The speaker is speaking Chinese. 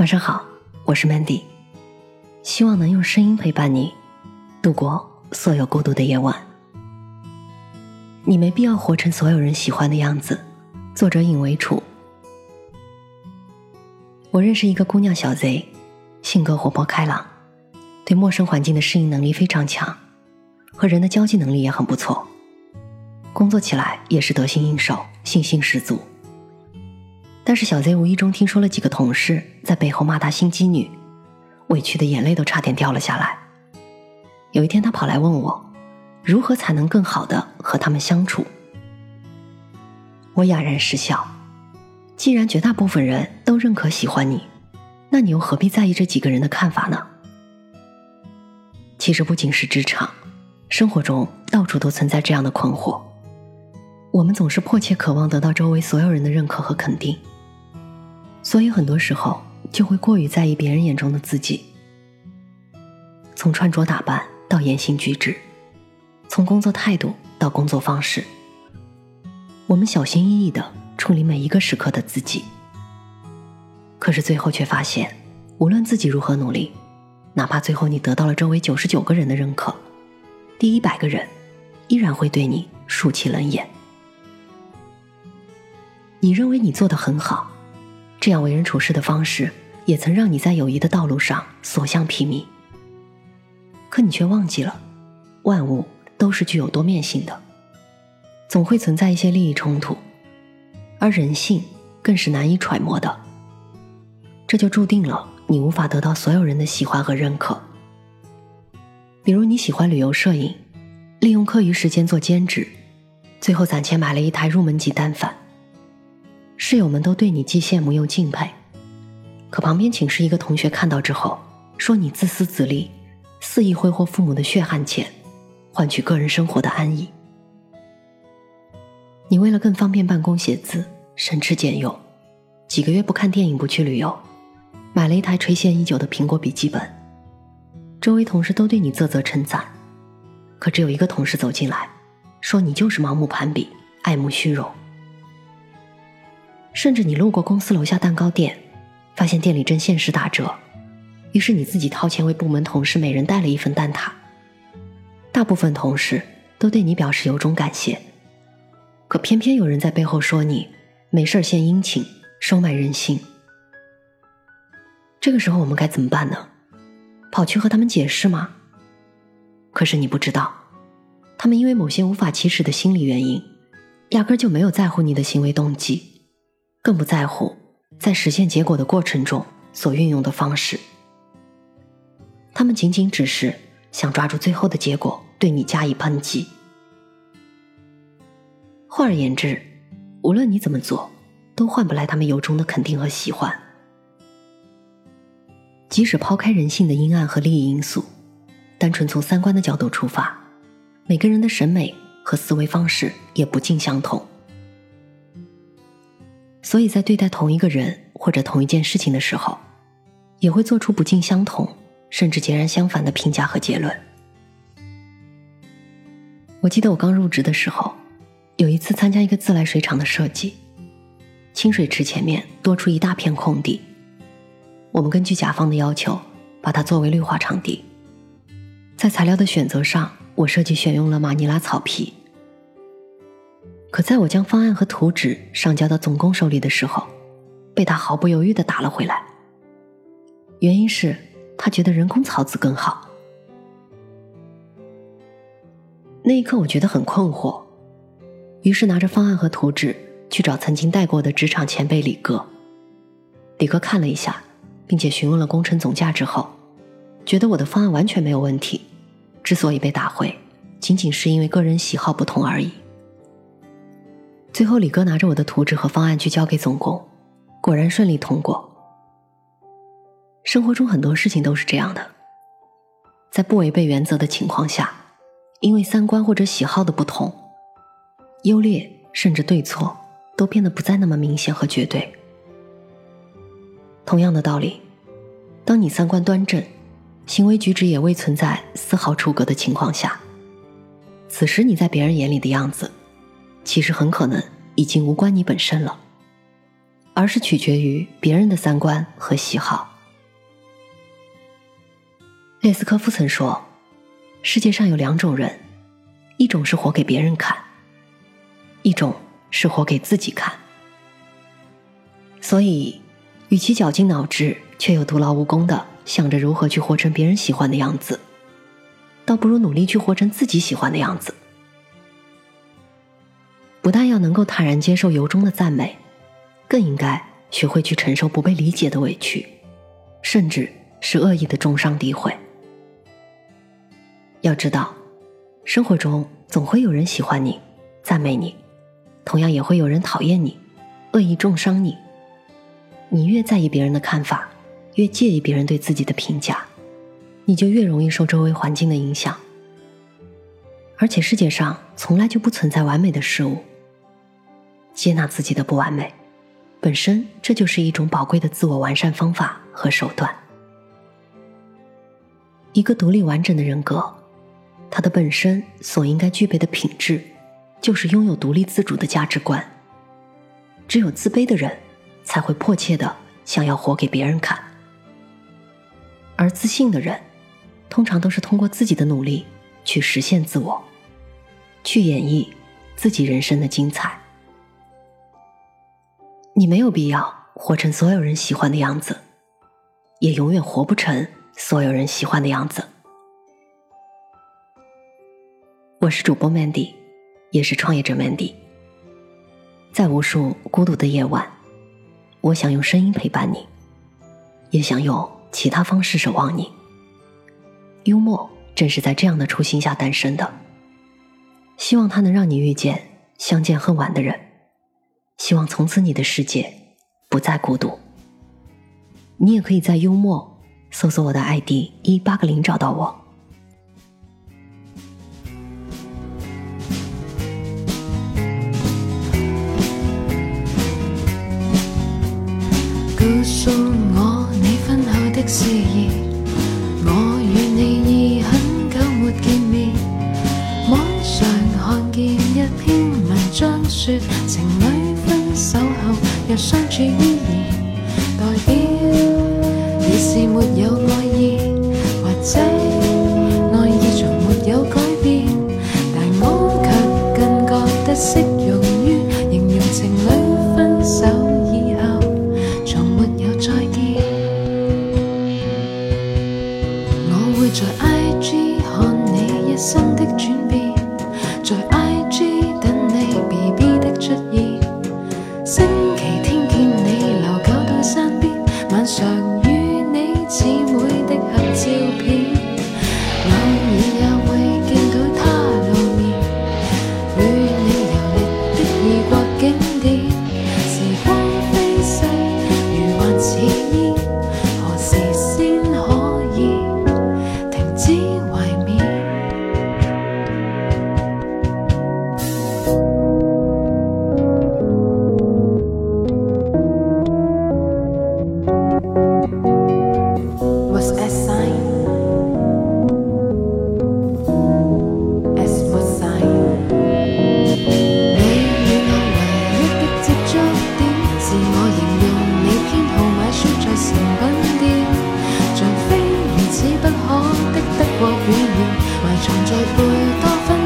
晚上好，我是 Mandy，希望能用声音陪伴你度过所有孤独的夜晚。你没必要活成所有人喜欢的样子。作者尹维楚。我认识一个姑娘小贼，性格活泼开朗，对陌生环境的适应能力非常强，和人的交际能力也很不错，工作起来也是得心应手，信心十足。但是小贼无意中听说了几个同事在背后骂他心机女，委屈的眼泪都差点掉了下来。有一天他跑来问我，如何才能更好的和他们相处？我哑然失笑。既然绝大部分人都认可喜欢你，那你又何必在意这几个人的看法呢？其实不仅是职场，生活中到处都存在这样的困惑。我们总是迫切渴望得到周围所有人的认可和肯定。所以很多时候就会过于在意别人眼中的自己，从穿着打扮到言行举止，从工作态度到工作方式，我们小心翼翼的处理每一个时刻的自己。可是最后却发现，无论自己如何努力，哪怕最后你得到了周围九十九个人的认可，第一百个人依然会对你竖起冷眼。你认为你做的很好。这样为人处事的方式，也曾让你在友谊的道路上所向披靡。可你却忘记了，万物都是具有多面性的，总会存在一些利益冲突，而人性更是难以揣摩的。这就注定了你无法得到所有人的喜欢和认可。比如你喜欢旅游摄影，利用课余时间做兼职，最后攒钱买了一台入门级单反。室友们都对你既羡慕又敬佩，可旁边寝室一个同学看到之后，说你自私自利，肆意挥霍父母的血汗钱，换取个人生活的安逸。你为了更方便办公写字，省吃俭用，几个月不看电影不去旅游，买了一台垂涎已久的苹果笔记本。周围同事都对你啧啧称赞，可只有一个同事走进来，说你就是盲目攀比，爱慕虚荣。甚至你路过公司楼下蛋糕店，发现店里正限时打折，于是你自己掏钱为部门同事每人带了一份蛋挞。大部分同事都对你表示由衷感谢，可偏偏有人在背后说你没事献殷勤，收买人心。这个时候我们该怎么办呢？跑去和他们解释吗？可是你不知道，他们因为某些无法启齿的心理原因，压根就没有在乎你的行为动机。更不在乎在实现结果的过程中所运用的方式，他们仅仅只是想抓住最后的结果，对你加以抨击。换而言之，无论你怎么做，都换不来他们由衷的肯定和喜欢。即使抛开人性的阴暗和利益因素，单纯从三观的角度出发，每个人的审美和思维方式也不尽相同。所以在对待同一个人或者同一件事情的时候，也会做出不尽相同甚至截然相反的评价和结论。我记得我刚入职的时候，有一次参加一个自来水厂的设计，清水池前面多出一大片空地，我们根据甲方的要求，把它作为绿化场地。在材料的选择上，我设计选用了马尼拉草皮。可在我将方案和图纸上交到总工手里的时候，被他毫不犹豫的打了回来。原因是他觉得人工草籽更好。那一刻，我觉得很困惑，于是拿着方案和图纸去找曾经带过的职场前辈李哥。李哥看了一下，并且询问了工程总价之后，觉得我的方案完全没有问题。之所以被打回，仅仅是因为个人喜好不同而已。最后，李哥拿着我的图纸和方案去交给总工，果然顺利通过。生活中很多事情都是这样的，在不违背原则的情况下，因为三观或者喜好的不同，优劣甚至对错都变得不再那么明显和绝对。同样的道理，当你三观端正，行为举止也未存在丝毫出格的情况下，此时你在别人眼里的样子。其实很可能已经无关你本身了，而是取决于别人的三观和喜好。列斯科夫曾说：“世界上有两种人，一种是活给别人看，一种是活给自己看。所以，与其绞尽脑汁却又徒劳无功的想着如何去活成别人喜欢的样子，倒不如努力去活成自己喜欢的样子。不但要能够坦然接受由衷的赞美，更应该学会去承受不被理解的委屈，甚至是恶意的重伤诋毁。”要知道，生活中总会有人喜欢你、赞美你，同样也会有人讨厌你、恶意重伤你。你越在意别人的看法，越介意别人对自己的评价，你就越容易受周围环境的影响。而且世界上从来就不存在完美的事物，接纳自己的不完美，本身这就是一种宝贵的自我完善方法和手段。一个独立完整的人格。他的本身所应该具备的品质，就是拥有独立自主的价值观。只有自卑的人，才会迫切的想要活给别人看；而自信的人，通常都是通过自己的努力去实现自我，去演绎自己人生的精彩。你没有必要活成所有人喜欢的样子，也永远活不成所有人喜欢的样子。我是主播 Mandy，也是创业者 Mandy。在无数孤独的夜晚，我想用声音陪伴你，也想用其他方式守望你。幽默正是在这样的初心下诞生的，希望它能让你遇见相见恨晚的人，希望从此你的世界不再孤独。你也可以在幽默搜索我的 ID 一八个零找到我。告诉我你婚后的事业，我与你已很久没见面。网上看见一篇文章主意，代表你是没有爱意，或者爱意从没有改变，但我却更觉得适用于形容情侣分手以后从没有再见。我会在 IG 看你一生的转变，在 IG 等你 BB 的出现。还言藏在背多酚。